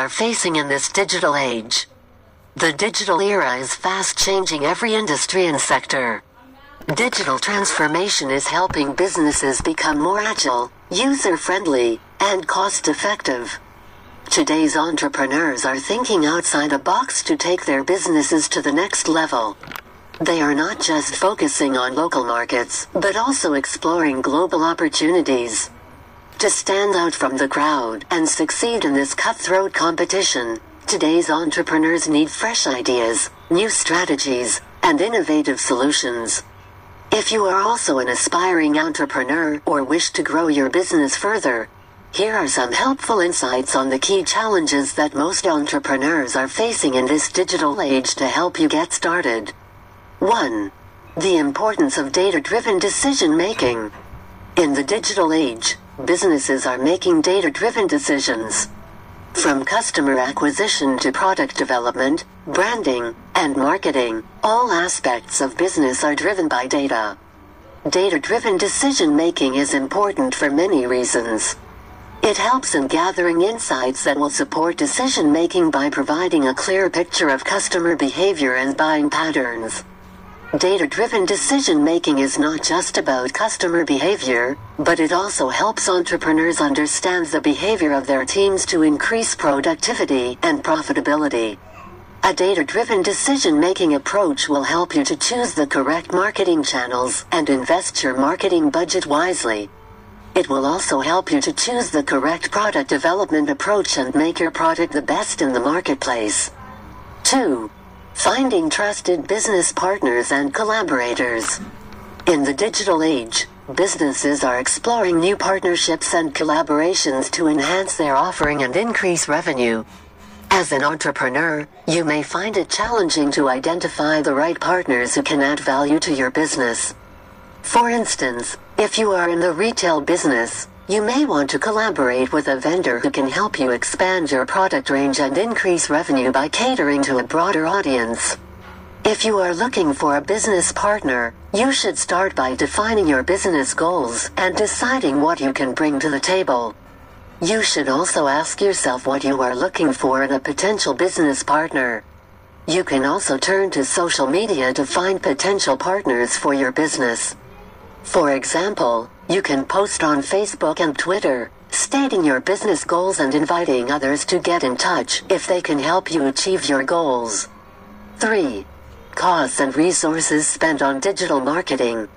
are facing in this digital age. The digital era is fast changing every industry and sector. Digital transformation is helping businesses become more agile, user friendly, and cost effective. Today's entrepreneurs are thinking outside the box to take their businesses to the next level. They are not just focusing on local markets, but also exploring global opportunities. To stand out from the crowd and succeed in this cutthroat competition, today's entrepreneurs need fresh ideas, new strategies, and innovative solutions. If you are also an aspiring entrepreneur or wish to grow your business further, here are some helpful insights on the key challenges that most entrepreneurs are facing in this digital age to help you get started. 1. The importance of data-driven decision making. In the digital age, businesses are making data-driven decisions. From customer acquisition to product development, branding, and marketing, all aspects of business are driven by data. Data-driven decision making is important for many reasons. It helps in gathering insights that will support decision making by providing a clear picture of customer behavior and buying patterns. Data-driven decision making is not just about customer behavior, but it also helps entrepreneurs understand the behavior of their teams to increase productivity and profitability. A data-driven decision-making approach will help you to choose the correct marketing channels and invest your marketing budget wisely. It will also help you to choose the correct product development approach and make your product the best in the marketplace. 2. Finding trusted business partners and collaborators. In the digital age, businesses are exploring new partnerships and collaborations to enhance their offering and increase revenue. As an entrepreneur, you may find it challenging to identify the right partners who can add value to your business. For instance, if you are in the retail business, you may want to collaborate with a vendor who can help you expand your product range and increase revenue by catering to a broader audience. If you are looking for a business partner, you should start by defining your business goals and deciding what you can bring to the table. You should also ask yourself what you are looking for in a potential business partner. You can also turn to social media to find potential partners for your business. For example, you can post on Facebook and Twitter, stating your business goals and inviting others to get in touch if they can help you achieve your goals. 3. Costs and resources spent on digital marketing.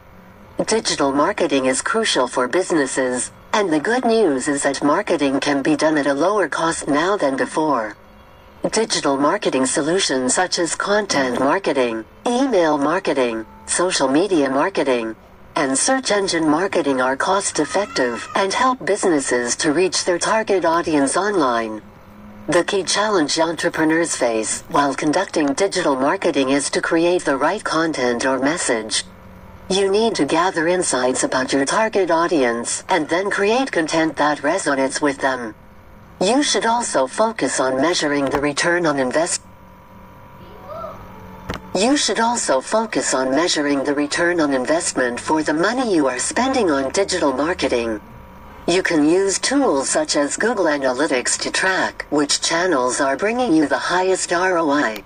Digital marketing is crucial for businesses, and the good news is that marketing can be done at a lower cost now than before. Digital marketing solutions such as content marketing, email marketing, social media marketing, and search engine marketing are cost effective and help businesses to reach their target audience online. The key challenge entrepreneurs face while conducting digital marketing is to create the right content or message. You need to gather insights about your target audience and then create content that resonates with them. You should also focus on measuring the return on investment. You should also focus on measuring the return on investment for the money you are spending on digital marketing. You can use tools such as Google Analytics to track which channels are bringing you the highest ROI.